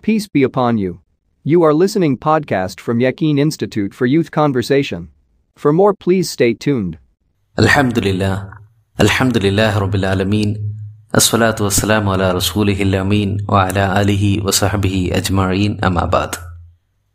Peace be upon you. You are listening podcast from Yakin Institute for Youth Conversation. For more please stay tuned. الحمد لله الحمد لله رب العالمين الصلاة والسلام على رسوله الأمين وعلى آله وصحبه أجمعين أما بعد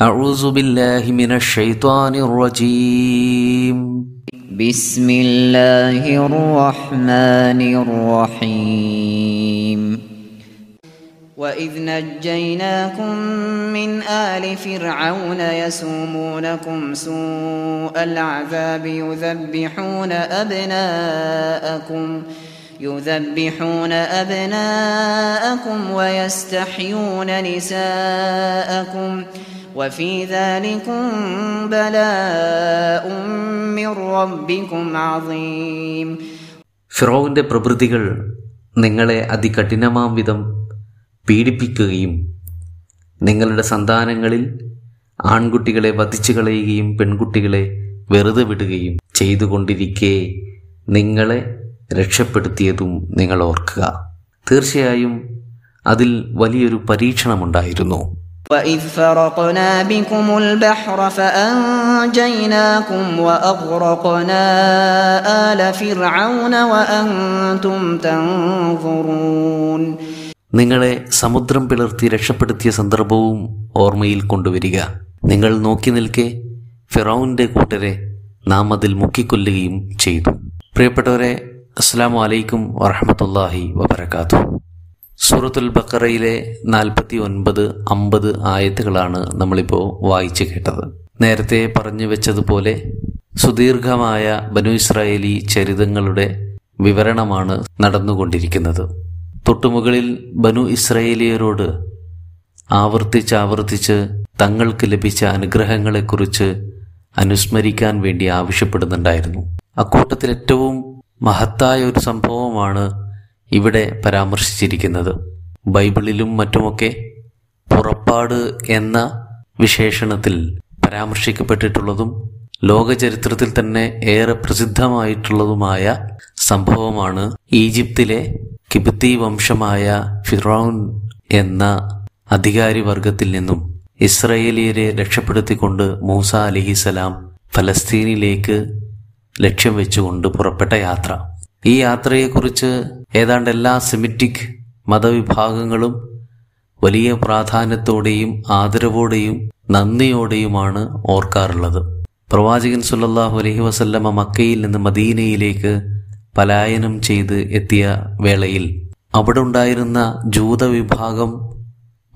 أعوذ بالله من الشيطان الرجيم بسم الله الرحمن الرحيم وإذ نجيناكم من آل فرعون يسومونكم سوء العذاب يذبحون أبناءكم يذبحون أبناءكم ويستحيون نساءكم وفي ذلكم بلاء من ربكم عظيم ഫിറോവിൻ്റെ പ്രവൃത്തികൾ നിങ്ങളെ അതികഠിനമാം വിധം പീഡിപ്പിക്കുകയും നിങ്ങളുടെ സന്താനങ്ങളിൽ ആൺകുട്ടികളെ വധിച്ചു കളയുകയും പെൺകുട്ടികളെ വെറുതെ വിടുകയും ചെയ്തുകൊണ്ടിരിക്കെ നിങ്ങളെ രക്ഷപ്പെടുത്തിയതും നിങ്ങൾ ഓർക്കുക തീർച്ചയായും അതിൽ വലിയൊരു പരീക്ഷണമുണ്ടായിരുന്നു وإذ فرقنا بكم البحر فأنجيناكم وأغرقنا آل فرعون وأنتم تنظرون നിങ്ങളെ സമുദ്രം പിളർത്തി രക്ഷപ്പെടുത്തിയ സന്ദർഭവും ഓർമ്മയിൽ കൊണ്ടുവരിക. നിങ്ങൾ നോക്കി നിൽക്കെ ഫിറൌന്റെ കൂട്ടരെ നാം അതിൽ മുക്കിക്കൊല്ലുകയും ചെയ്തു. പ്രിയപ്പെട്ടവരെ അസ്സാം വലൈക്കും വറഹമത്തല്ലാഹി വബർക്കാത്തു സൂറത്തുൽ ബക്കറയിലെ നാൽപ്പത്തി ഒൻപത് അമ്പത് ആയത്തുകളാണ് നമ്മളിപ്പോൾ വായിച്ചു കേട്ടത്. നേരത്തെ പറഞ്ഞു വെച്ചതുപോലെ സുദീർഘമായ ബനു ഇസ്രായേലി ചരിതങ്ങളുടെ വിവരണമാണ് നടന്നുകൊണ്ടിരിക്കുന്നത്. തൊട്ടുമുകളിൽ ബനു ഇസ്രയേലിയരോട് ആവർത്തിച്ചാവർത്തിച്ച് തങ്ങൾക്ക് ലഭിച്ച അനുഗ്രഹങ്ങളെക്കുറിച്ച് അനുസ്മരിക്കാൻ വേണ്ടി ആവശ്യപ്പെടുന്നുണ്ടായിരുന്നു. അക്കൂട്ടത്തിൽ ഏറ്റവും മഹത്തായ ഒരു സംഭവമാണ് ഇവിടെ പരാമർശിച്ചിരിക്കുന്നത്. ബൈബിളിലും മറ്റുമൊക്കെ പുറപ്പാട് എന്ന വിശേഷണത്തിൽ പരാമർശിക്കപ്പെട്ടിട്ടുള്ളതും ലോകചരിത്രത്തിൽ തന്നെ ഏറെ പ്രസിദ്ധമായിട്ടുള്ളതുമായ സംഭവമാണ് ഈജിപ്തിലെ കിബിത്തി വംശമായ ഫിറോൺ എന്ന അധികാരി വർഗത്തിൽ നിന്നും ഇസ്രയേലിയരെ രക്ഷപ്പെടുത്തിക്കൊണ്ട് മൂസ അലിഹിസലാം ഫലസ്തീനിലേക്ക് ലക്ഷ്യം വെച്ചുകൊണ്ട് പുറപ്പെട്ട യാത്ര. ഈ യാത്രയെക്കുറിച്ച് ഏതാണ്ട് എല്ലാ സെമിറ്റിക് മതവിഭാഗങ്ങളും വലിയ പ്രാധാന്യത്തോടെയും ആദരവോടെയും നന്ദിയോടെയുമാണ് ഓർക്കാറുള്ളത്. പ്രവാചകൻ സുല്ലാഹു അലഹി വസല്ലമ മക്കയിൽ നിന്ന് മദീനയിലേക്ക് പലായനം ചെയ്ത് എത്തിയ വേളയിൽ അവിടെ ഉണ്ടായിരുന്ന ജൂത വിഭാഗം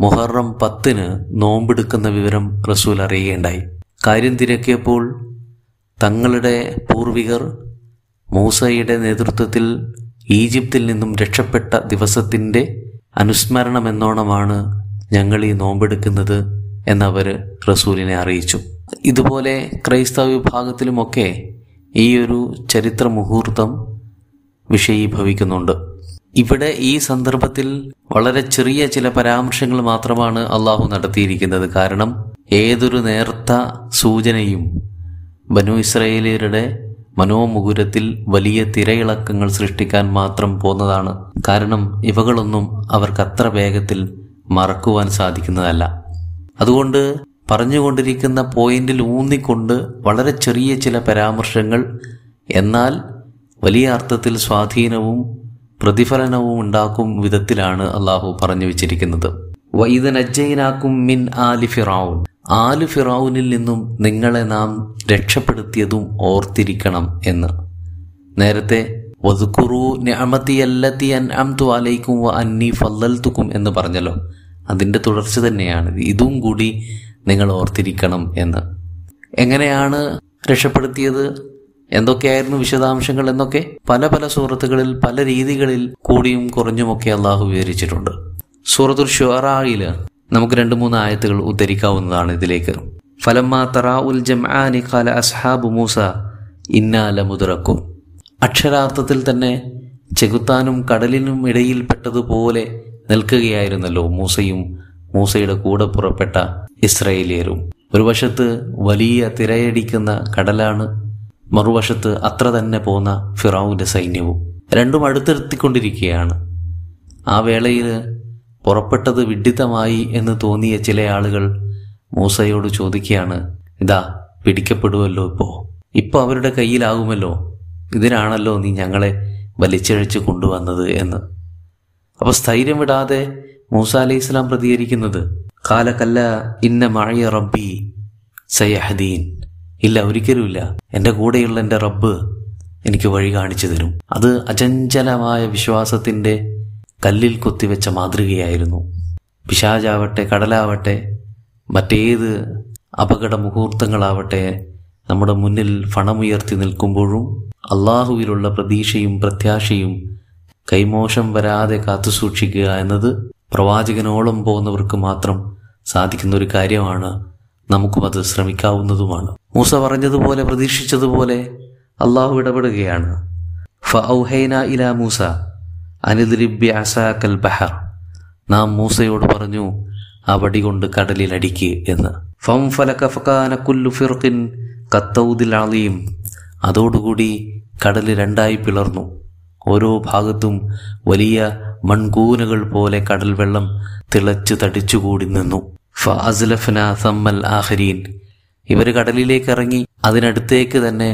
മുഹറം പത്തിന് നോമ്പെടുക്കുന്ന വിവരം റസൂൽ അറിയുകയുണ്ടായി. കാര്യം തിരക്കിയപ്പോൾ തങ്ങളുടെ പൂർവികർ മൂസയുടെ നേതൃത്വത്തിൽ ഈജിപ്തിൽ നിന്നും രക്ഷപ്പെട്ട ദിവസത്തിന്റെ അനുസ്മരണമെന്നോണമാണ് ഞങ്ങൾ ഈ നോമ്പെടുക്കുന്നത് എന്നവർ റസൂലിനെ അറിയിച്ചു. ഇതുപോലെ ക്രൈസ്തവ വിഭാഗത്തിലുമൊക്കെ ഈ ഒരു ചരിത്ര മുഹൂർത്തം വിഷയീഭവിക്കുന്നുണ്ട്. ഇവിടെ ഈ സന്ദർഭത്തിൽ വളരെ ചെറിയ ചില പരാമർശങ്ങൾ മാത്രമാണ് അള്ളാഹു നടത്തിയിരിക്കുന്നത്. കാരണം ഏതൊരു നേർത്ത സൂചനയും ബനു ഇസ്രയേലിയരുടെ മനോമുകുരത്തിൽ വലിയ തിരയിളക്കങ്ങൾ സൃഷ്ടിക്കാൻ മാത്രം പോന്നതാണ്. കാരണം ഇവകളൊന്നും അവർക്ക് അത്ര വേഗത്തിൽ മറക്കുവാൻ സാധിക്കുന്നതല്ല. അതുകൊണ്ട് പറഞ്ഞുകൊണ്ടിരിക്കുന്ന പോയിന്റിൽ ഊന്നിക്കൊണ്ട് വളരെ ചെറിയ ചില പരാമർശങ്ങൾ എന്നാൽ വലിയ അർത്ഥത്തിൽ സ്വാധീനവും പ്രതിഫലനവും ഉണ്ടാക്കും വിധത്തിലാണ് അള്ളാഹു പറഞ്ഞു വെച്ചിരിക്കുന്നത്. വൈദ വൈദനജ്ജയിനാക്കും മിൻ ആലി ഫിറാവുൻ ആലു ഫിറാവുനിൽ നിന്നും നിങ്ങളെ നാം രക്ഷപ്പെടുത്തിയതും ഓർത്തിരിക്കണം എന്ന്. നേരത്തെ വതുക്കുറു ഞമത്തിയല്ലത്തി അൻ അംതു അലൈക്കും വ അന്നി ഫല്ലൽത്തുക്കും എന്ന് പറഞ്ഞല്ലോ. അതിന്റെ തുടർച്ച തന്നെയാണ്. ഇതും കൂടി നിങ്ങൾ ഓർത്തിരിക്കണം എന്ന്. എങ്ങനെയാണ് രക്ഷപ്പെടുത്തിയത്? എന്തൊക്കെയായിരുന്നു വിശദാംശങ്ങൾ എന്നൊക്കെ പല പല സൂറത്തുകളിൽ പല രീതികളിൽ കൂടിയും കുറഞ്ഞുമൊക്കെ അള്ളാഹു വിവരിച്ചിട്ടുണ്ട്. സൂറത്തുൽ ഷുറായിൽ നമുക്ക് രണ്ട് മൂന്ന് ആയത്തുകൾ ഉദ്ധരിക്കാവുന്നതാണ് ഇതിലേക്ക്. ഫലമ്മ ജംആനി ഖാല മൂസ ഇന്നാല അക്ഷരാർത്ഥത്തിൽ തന്നെ ചെകുത്താനും കടലിനും ഇടയിൽപ്പെട്ടതുപോലെ നിൽക്കുകയായിരുന്നല്ലോ മൂസയും മൂസയുടെ കൂടെ പുറപ്പെട്ട ഇസ്രയേലിയരും. ഒരു വശത്ത് വലിയ തിരയടിക്കുന്ന കടലാണ് മറുവശത്ത് അത്ര തന്നെ പോന്ന ഫിറാവുവിന്റെ സൈന്യവും രണ്ടും അടുത്തിരുത്തിക്കൊണ്ടിരിക്കുകയാണ്. ആ വേളയിൽ പുറപ്പെട്ടത് വിഡിത്തമായി എന്ന് തോന്നിയ ചില ആളുകൾ മൂസയോട് ചോദിക്കുകയാണ് ഇതാ പിടിക്കപ്പെടുമല്ലോ ഇപ്പോ? ഇപ്പൊ അവരുടെ കയ്യിലാകുമല്ലോ? ഇതിനാണല്ലോ നീ ഞങ്ങളെ വലിച്ചഴിച്ച് കൊണ്ടുവന്നത് എന്ന്. അപ്പൊ സ്ഥൈര്യം വിടാതെ മൂസ അലൈഹി ഇസ്ലാം പ്രതികരിക്കുന്നത് കാലക്കല്ല ഇന്ന മഴയ റബ്ബി സയഹദീൻ. ഇല്ല ഒരിക്കലുമില്ല. എന്റെ കൂടെയുള്ള എന്റെ റബ്ബ് എനിക്ക് വഴി കാണിച്ചു തരും. അത് അചഞ്ചലമായ വിശ്വാസത്തിന്റെ കല്ലിൽ കൊത്തിവെച്ച മാതൃകയായിരുന്നു. പിശാജാവട്ടെ കടലാവട്ടെ മറ്റേത് അപകട മുഹൂർത്തങ്ങളാവട്ടെ നമ്മുടെ മുന്നിൽ ഫണമുയർത്തി നിൽക്കുമ്പോഴും അള്ളാഹുവിലുള്ള പ്രതീക്ഷയും പ്രത്യാശയും കൈമോശം വരാതെ കാത്തു സൂക്ഷിക്കുക എന്നത് പ്രവാചകനോളം പോകുന്നവർക്ക് മാത്രം സാധിക്കുന്ന ഒരു കാര്യമാണ് നമുക്കും അത് ശ്രമിക്കാവുന്നതുമാണ്. മൂസ പറഞ്ഞതുപോലെ പ്രതീക്ഷിച്ചതുപോലെ അള്ളാഹു ഇടപെടുകയാണ്. ഇല മൂസ ബഹർ. നാം മൂസയോട് പറഞ്ഞു ആ വടി കൊണ്ട് കടലിൽ അടിക്ക് എന്ന്. ഫം ഫലക കുല്ലു ഫിർഖിൻ അതോടുകൂടി കടൽ രണ്ടായി പിളർന്നു. ഓരോ ഭാഗത്തും വലിയ മൺകൂനകൾ പോലെ കടൽ വെള്ളം തിളച്ചു തടിച്ചുകൂടി നിന്നു. ഫഅസ്ലഫ്ന സമ്മൽ ആഹരീൻ ഇവർ കടലിലേക്ക് ഇറങ്ങി അതിനടുത്തേക്ക് തന്നെ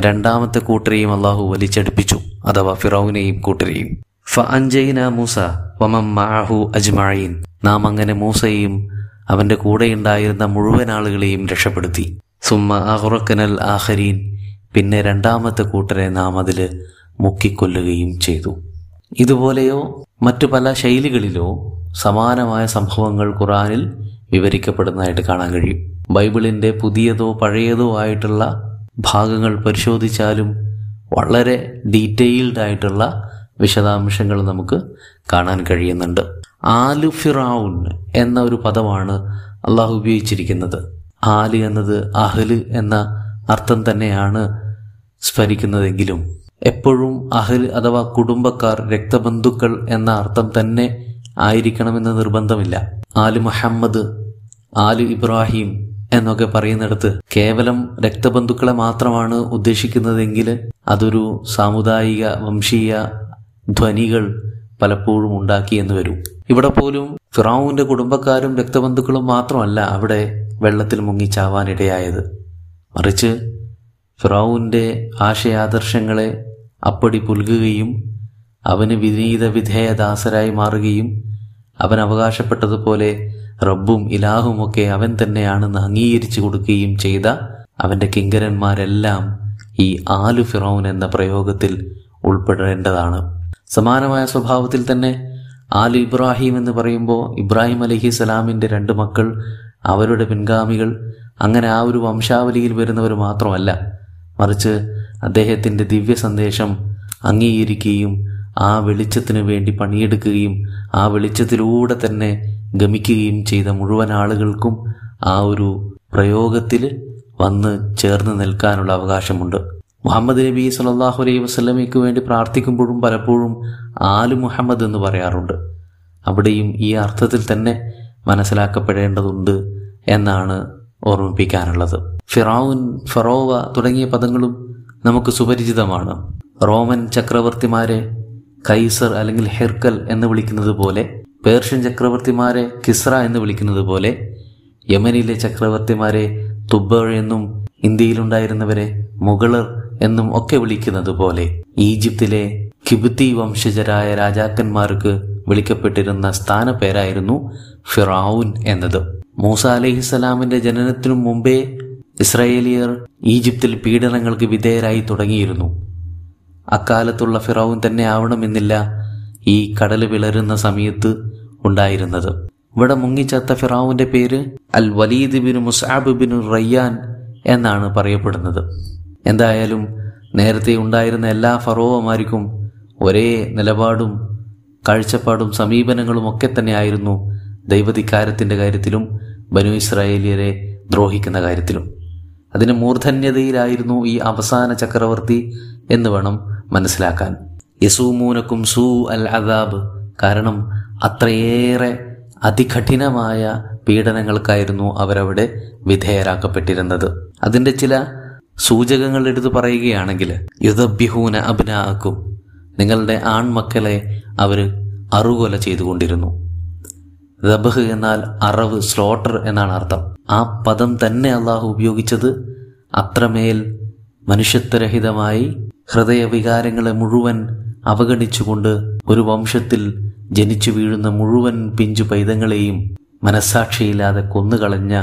രണ്ടാമത്തെ കൂട്ടരെയും അള്ളാഹു വലിച്ചടുപ്പിച്ചു. അഥവാ ഫിറൌനെയും കൂട്ടരെയും. ഫ അഞ്ജയിന മൂസ വമം മാഹു അജ്മഴീൻ നാം അങ്ങനെ മൂസയെയും അവന്റെ കൂടെയുണ്ടായിരുന്ന മുഴുവൻ ആളുകളെയും രക്ഷപ്പെടുത്തി. സുമ്മ അഹുറക്കനൽ ആഹരീൻ പിന്നെ രണ്ടാമത്തെ കൂട്ടരെ നാം അതിൽ മുക്കിക്കൊല്ലുകയും ചെയ്തു. ഇതുപോലെയോ മറ്റു പല ശൈലികളിലോ സമാനമായ സംഭവങ്ങൾ ഖുറാനിൽ വിവരിക്കപ്പെടുന്നതായിട്ട് കാണാൻ കഴിയും. ബൈബിളിന്റെ പുതിയതോ പഴയതോ ആയിട്ടുള്ള ഭാഗങ്ങൾ പരിശോധിച്ചാലും വളരെ ഡീറ്റെയിൽഡ് ആയിട്ടുള്ള വിശദാംശങ്ങൾ നമുക്ക് കാണാൻ കഴിയുന്നുണ്ട്. ആലു ഫിറൌൻ എന്ന ഒരു പദമാണ് അള്ളാഹു ഉപയോഗിച്ചിരിക്കുന്നത്. ആൽ എന്നത് അഹൽ എന്ന അർത്ഥം തന്നെയാണ് സ്മരിക്കുന്നതെങ്കിലും എപ്പോഴും അഹൽ അഥവാ കുടുംബക്കാർ രക്തബന്ധുക്കൾ എന്ന അർത്ഥം തന്നെ ആയിരിക്കണമെന്ന് നിർബന്ധമില്ല. ആൽ മുഹമ്മദ് ആൽ ഇബ്രാഹിം എന്നൊക്കെ പറയുന്നിടത്ത് കേവലം രക്തബന്ധുക്കളെ മാത്രമാണ് ഉദ്ദേശിക്കുന്നതെങ്കിൽ അതൊരു സാമുദായിക വംശീയ ധ്വനികൾ പലപ്പോഴും ഉണ്ടാക്കി എന്ന് വരും. ഇവിടെ പോലും ഫിറാവുവിന്റെ കുടുംബക്കാരും രക്തബന്ധുക്കളും മാത്രമല്ല അവിടെ വെള്ളത്തിൽ മുങ്ങി മുങ്ങിച്ചാവാനിടയായത് മറിച്ച് ഫിറാവുവിന്റെ ആശയാദർശങ്ങളെ അപ്പടി പുൽകുകയും അവന് വിനീത വിധേയദാസരായി മാറുകയും അവൻ അവകാശപ്പെട്ടതുപോലെ റബ്ബും ഇലാഹും ഒക്കെ അവൻ തന്നെയാണെന്ന് അംഗീകരിച്ചു കൊടുക്കുകയും ചെയ്ത അവന്റെ കിങ്കരന്മാരെല്ലാം ഈ ആലു ഫിറോൻ എന്ന പ്രയോഗത്തിൽ ഉൾപ്പെടേണ്ടതാണ്. സമാനമായ സ്വഭാവത്തിൽ തന്നെ ആലു ഇബ്രാഹിം എന്ന് പറയുമ്പോൾ ഇബ്രാഹിം അലഹി സലാമിന്റെ രണ്ട് മക്കൾ അവരുടെ പിൻഗാമികൾ അങ്ങനെ ആ ഒരു വംശാവലിയിൽ വരുന്നവർ മാത്രമല്ല. മറിച്ച് അദ്ദേഹത്തിന്റെ ദിവ്യ സന്ദേശം അംഗീകരിക്കുകയും ആ വെളിച്ചത്തിന് വേണ്ടി പണിയെടുക്കുകയും ആ വെളിച്ചത്തിലൂടെ തന്നെ ഗമിക്കുകയും ചെയ്ത മുഴുവൻ ആളുകൾക്കും ആ ഒരു പ്രയോഗത്തിൽ വന്ന് ചേർന്ന് നിൽക്കാനുള്ള അവകാശമുണ്ട്. മുഹമ്മദ് നബി സല്ലാഹു അലൈഹി വസ്ലമയ്ക്ക് വേണ്ടി പ്രാർത്ഥിക്കുമ്പോഴും പലപ്പോഴും ആലു മുഹമ്മദ് എന്ന് പറയാറുണ്ട്. അവിടെയും ഈ അർത്ഥത്തിൽ തന്നെ മനസ്സിലാക്കപ്പെടേണ്ടതുണ്ട് എന്നാണ് ഓർമ്മിപ്പിക്കാനുള്ളത്. ഫിറാവുൻ ഫറോവ തുടങ്ങിയ പദങ്ങളും നമുക്ക് സുപരിചിതമാണ്. റോമൻ ചക്രവർത്തിമാരെ കൈസർ അല്ലെങ്കിൽ ഹെർക്കൽ എന്ന് വിളിക്കുന്നത് പോലെ പേർഷ്യൻ ചക്രവർത്തിമാരെ കിസ്ര എന്ന് വിളിക്കുന്നത് പോലെ യമനിലെ ചക്രവർത്തിമാരെ തുബ്ബ എന്നും ഇന്ത്യയിലുണ്ടായിരുന്നവരെ മുഗളർ എന്നും ഒക്കെ വിളിക്കുന്നത് പോലെ ഈജിപ്തിലെ കിബുത്തി വംശജരായ രാജാക്കന്മാർക്ക് വിളിക്കപ്പെട്ടിരുന്ന സ്ഥാനപ്പേരായിരുന്നു ഫിറാവുൻ എന്നത്. മൂസ അലഹിസലാമിന്റെ ജനനത്തിനു മുമ്പേ ഇസ്രായേലിയർ ഈജിപ്തിൽ പീഡനങ്ങൾക്ക് വിധേയരായി തുടങ്ങിയിരുന്നു. അക്കാലത്തുള്ള ഫിറൌൻ തന്നെ ആവണമെന്നില്ല ഈ കടൽ വിളരുന്ന സമയത്ത് ഉണ്ടായിരുന്നത്. ഇവിടെ മുങ്ങിച്ചത്ത ഫിറാവുന്റെ പേര് Al Walid bin Musab bin Rayyan എന്നാണ് പറയപ്പെടുന്നത്. എന്തായാലും നേരത്തെ ഉണ്ടായിരുന്ന എല്ലാ ഫറോവമാർക്കും ഒരേ നിലപാടും കാഴ്ചപ്പാടും സമീപനങ്ങളും ഒക്കെ തന്നെയായിരുന്നു ദൈവധികാരത്തിന്റെ കാര്യത്തിലും ബനു ഇസ്രായേലിയരെ ദ്രോഹിക്കുന്ന കാര്യത്തിലും. അതിന് മൂർധന്യതയിലായിരുന്നു ഈ അവസാന ചക്രവർത്തി എന്ന് വേണം മനസ്സിലാക്കാൻ. യസൂമൂനക്കും സൂ അൽ അദാബ് കാരണം അത്രയേറെ അതികഠിനമായ പീഡനങ്ങൾക്കായിരുന്നു അവരവിടെ വിധേയരാക്കപ്പെട്ടിരുന്നത്. അതിന്റെ ചില സൂചകങ്ങൾ എടുത്തു പറയുകയാണെങ്കിൽ യുദ്ധഭ്യഹൂന അഭിനാക്കും നിങ്ങളുടെ ആൺമക്കളെ അവർ അറുകൊല ചെയ്തുകൊണ്ടിരുന്നു. ദബഹ് എന്നാൽ അറവ് സ്ലോട്ടർ എന്നാണ് അർത്ഥം. ആ പദം തന്നെ അള്ളാഹു ഉപയോഗിച്ചത് അത്രമേൽ മനുഷ്യത്വരഹിതമായി ഹൃദയവികാരങ്ങളെ മുഴുവൻ അവഗണിച്ചുകൊണ്ട് ഒരു വംശത്തിൽ ജനിച്ചു വീഴുന്ന മുഴുവൻ പിഞ്ചു പൈതങ്ങളെയും മനസ്സാക്ഷിയില്ലാതെ കൊന്നുകളഞ്ഞ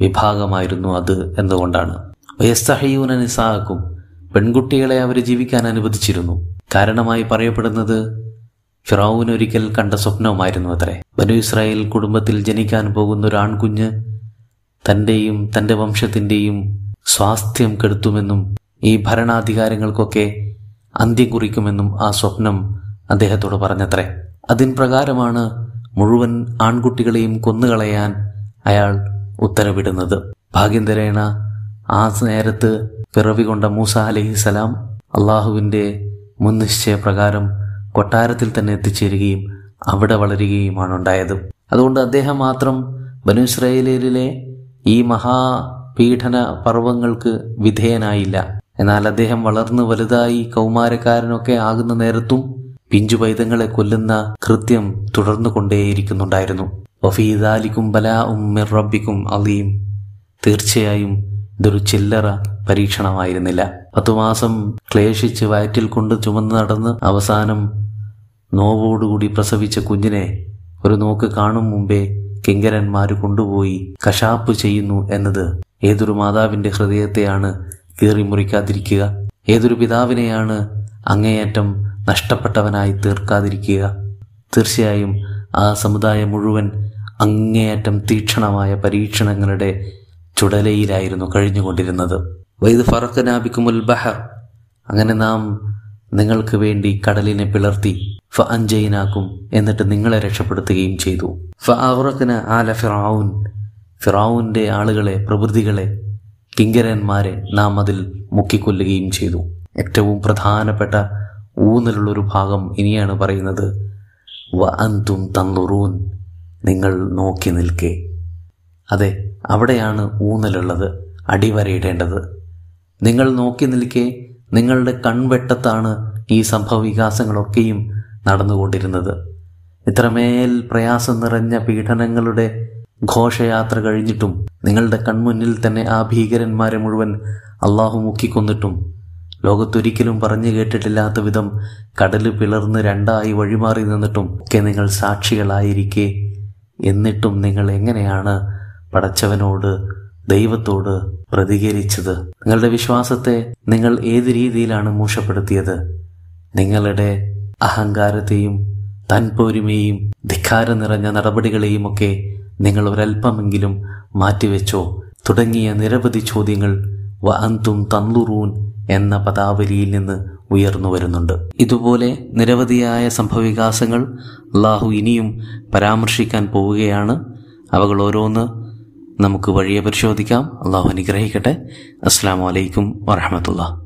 വിഭാഗമായിരുന്നു അത് എന്നുകൊണ്ടാണ് വയസ്തഹയൂന നിസാക്കും പെൺകുട്ടികളെ അവർ ജീവിക്കാൻ അനുവദിച്ചിരുന്നു. കാരണമായി പറയപ്പെടുന്നത് ഫിറാവുൻ ഒരിക്കൽ കണ്ട സ്വപ്നവുമായിരുന്നു അത്രേ. ബനു ഇസ്രായേൽ കുടുംബത്തിൽ ജനിക്കാൻ പോകുന്ന ഒരു ആൺകുഞ്ഞ് തന്റെയും തന്റെ വംശത്തിന്റെയും സ്വാസ്ഥ്യം കെടുത്തുമെന്നും ഈ ഭരണാധികാരങ്ങൾക്കൊക്കെ അന്ത്യം കുറിക്കുമെന്നും ആ സ്വപ്നം അദ്ദേഹത്തോട് പറഞ്ഞത്രേ. അതിൻ പ്രകാരമാണ് മുഴുവൻ ആൺകുട്ടികളെയും കൊന്നുകളയാൻ അയാൾ ഉത്തരവിടുന്നത്. ഭാഗ്യന്തരേണ ആ നേരത്ത് പിറവി കൊണ്ട മൂസ അലഹിസലാം അള്ളാഹുവിന്റെ മുൻനിശ്ചയപ്രകാരം കൊട്ടാരത്തിൽ തന്നെ എത്തിച്ചേരുകയും അവിടെ വളരുകയുമാണ് ഉണ്ടായത് അതുകൊണ്ട് അദ്ദേഹം മാത്രം ബനു ഇസ്രായേലിലെ ഈ മഹാപീഠന പർവങ്ങൾക്ക് വിധേയനായില്ല. എന്നാൽ അദ്ദേഹം വളർന്നു വലുതായി കൗമാരക്കാരനൊക്കെ ആകുന്ന നേരത്തും പിഞ്ചു പൈതങ്ങളെ കൊല്ലുന്ന കൃത്യം തുടർന്നു കൊണ്ടേയിരിക്കുന്നുണ്ടായിരുന്നു വഫീദാലിക്കും ബലാ ഉമ്മിർ റബ്ബിക്കും അലീം തീർച്ചയായും ഇതൊരു ചില്ലറ പരീക്ഷണമായിരുന്നില്ല. പത്തു മാസം ക്ലേശിച്ച് വയറ്റിൽ കൊണ്ട് ചുമന്ന് നടന്ന് അവസാനം നോവോടുകൂടി പ്രസവിച്ച കുഞ്ഞിനെ ഒരു നോക്ക് കാണും മുമ്പേ കിങ്കരന്മാര് കൊണ്ടുപോയി കശാപ്പ് ചെയ്യുന്നു എന്നത് ഏതൊരു മാതാവിന്റെ ഹൃദയത്തെയാണ് കീറി മുറിക്കാതിരിക്കുക ഏതൊരു പിതാവിനെയാണ് അങ്ങേയറ്റം നഷ്ടപ്പെട്ടവനായി തീർക്കാതിരിക്കുക? തീർച്ചയായും ആ സമുദായം മുഴുവൻ അങ്ങേയറ്റം തീക്ഷണമായ പരീക്ഷണങ്ങളുടെ ചുടലയിലായിരുന്നു കഴിഞ്ഞുകൊണ്ടിരുന്നത്. വൈദ് ഫറക്കനാബിക്കുമുൽ ബഹർ. അങ്ങനെ നാം നിങ്ങൾക്ക് വേണ്ടി കടലിനെ പിളർത്തി ഫ അഞ്ചയിനാക്കും എന്നിട്ട് നിങ്ങളെ രക്ഷപ്പെടുത്തുകയും ചെയ്തു. ഫ അവറക്കിന് ആല ഫിറാവുൻ ഫിറാവുന്റെ ആളുകളെ പ്രകൃതികളെ കിങ്കരന്മാരെ നാം അതിൽ മുക്കിക്കൊല്ലുകയും ചെയ്തു. ഏറ്റവും പ്രധാനപ്പെട്ട ഊന്നലുള്ളൊരു ഭാഗം ഇനിയാണ് പറയുന്നത് വ അന്തും തന്നുറൂൻ നിങ്ങൾ നോക്കി നിൽക്കേ. അതെ അവിടെയാണ് ഊന്നലുള്ളത് അടിവരയിടേണ്ടത്. നിങ്ങൾ നോക്കി നിൽക്കേ നിങ്ങളുടെ കൺവെട്ടത്താണ് ഈ സംഭവവികാസങ്ങളൊക്കെയും നടന്നുകൊണ്ടിരുന്നത്. ഇത്രമേൽ പ്രയാസം നിറഞ്ഞ പീഡനങ്ങളുടെ ഘോഷയാത്ര കഴിഞ്ഞിട്ടും നിങ്ങളുടെ കൺമുന്നിൽ തന്നെ ആ ഭീകരന്മാരെ മുഴുവൻ അള്ളാഹു മുക്കിക്കൊന്നിട്ടും ലോകത്തൊരിക്കലും പറഞ്ഞു കേട്ടിട്ടില്ലാത്ത വിധം കടൽ പിളർന്ന് രണ്ടായി വഴിമാറി നിന്നിട്ടും ഒക്കെ നിങ്ങൾ സാക്ഷികളായിരിക്കെ. എന്നിട്ടും നിങ്ങൾ എങ്ങനെയാണ് പടച്ചവനോട് ദൈവത്തോട് പ്രതികരിച്ചത്? നിങ്ങളുടെ വിശ്വാസത്തെ നിങ്ങൾ ഏത് രീതിയിലാണ് മൂഷപ്പെടുത്തിയത് നിങ്ങളുടെ അഹങ്കാരത്തെയും തൻപോരുമയും ധിക്കാരം നിറഞ്ഞ നടപടികളെയും ഒക്കെ നിങ്ങൾ ഒരല്പമെങ്കിലും മാറ്റിവെച്ചോ. തുടങ്ങിയ നിരവധി ചോദ്യങ്ങൾ വ അന്തും തന്നുറൂൻ എന്ന പദാവലിയിൽ നിന്ന് ഉയർന്നു വരുന്നുണ്ട്. ഇതുപോലെ നിരവധിയായ സംഭവവികാസങ്ങൾ അള്ളാഹു ഇനിയും പരാമർശിക്കാൻ പോവുകയാണ്. അവകൾ ഓരോന്ന് നമുക്ക് വഴിയെ പരിശോധിക്കാം. അള്ളാഹു അനുഗ്രഹിക്കട്ടെ. അസ്സാം വലൈക്കും വറഹമത്തുള്ള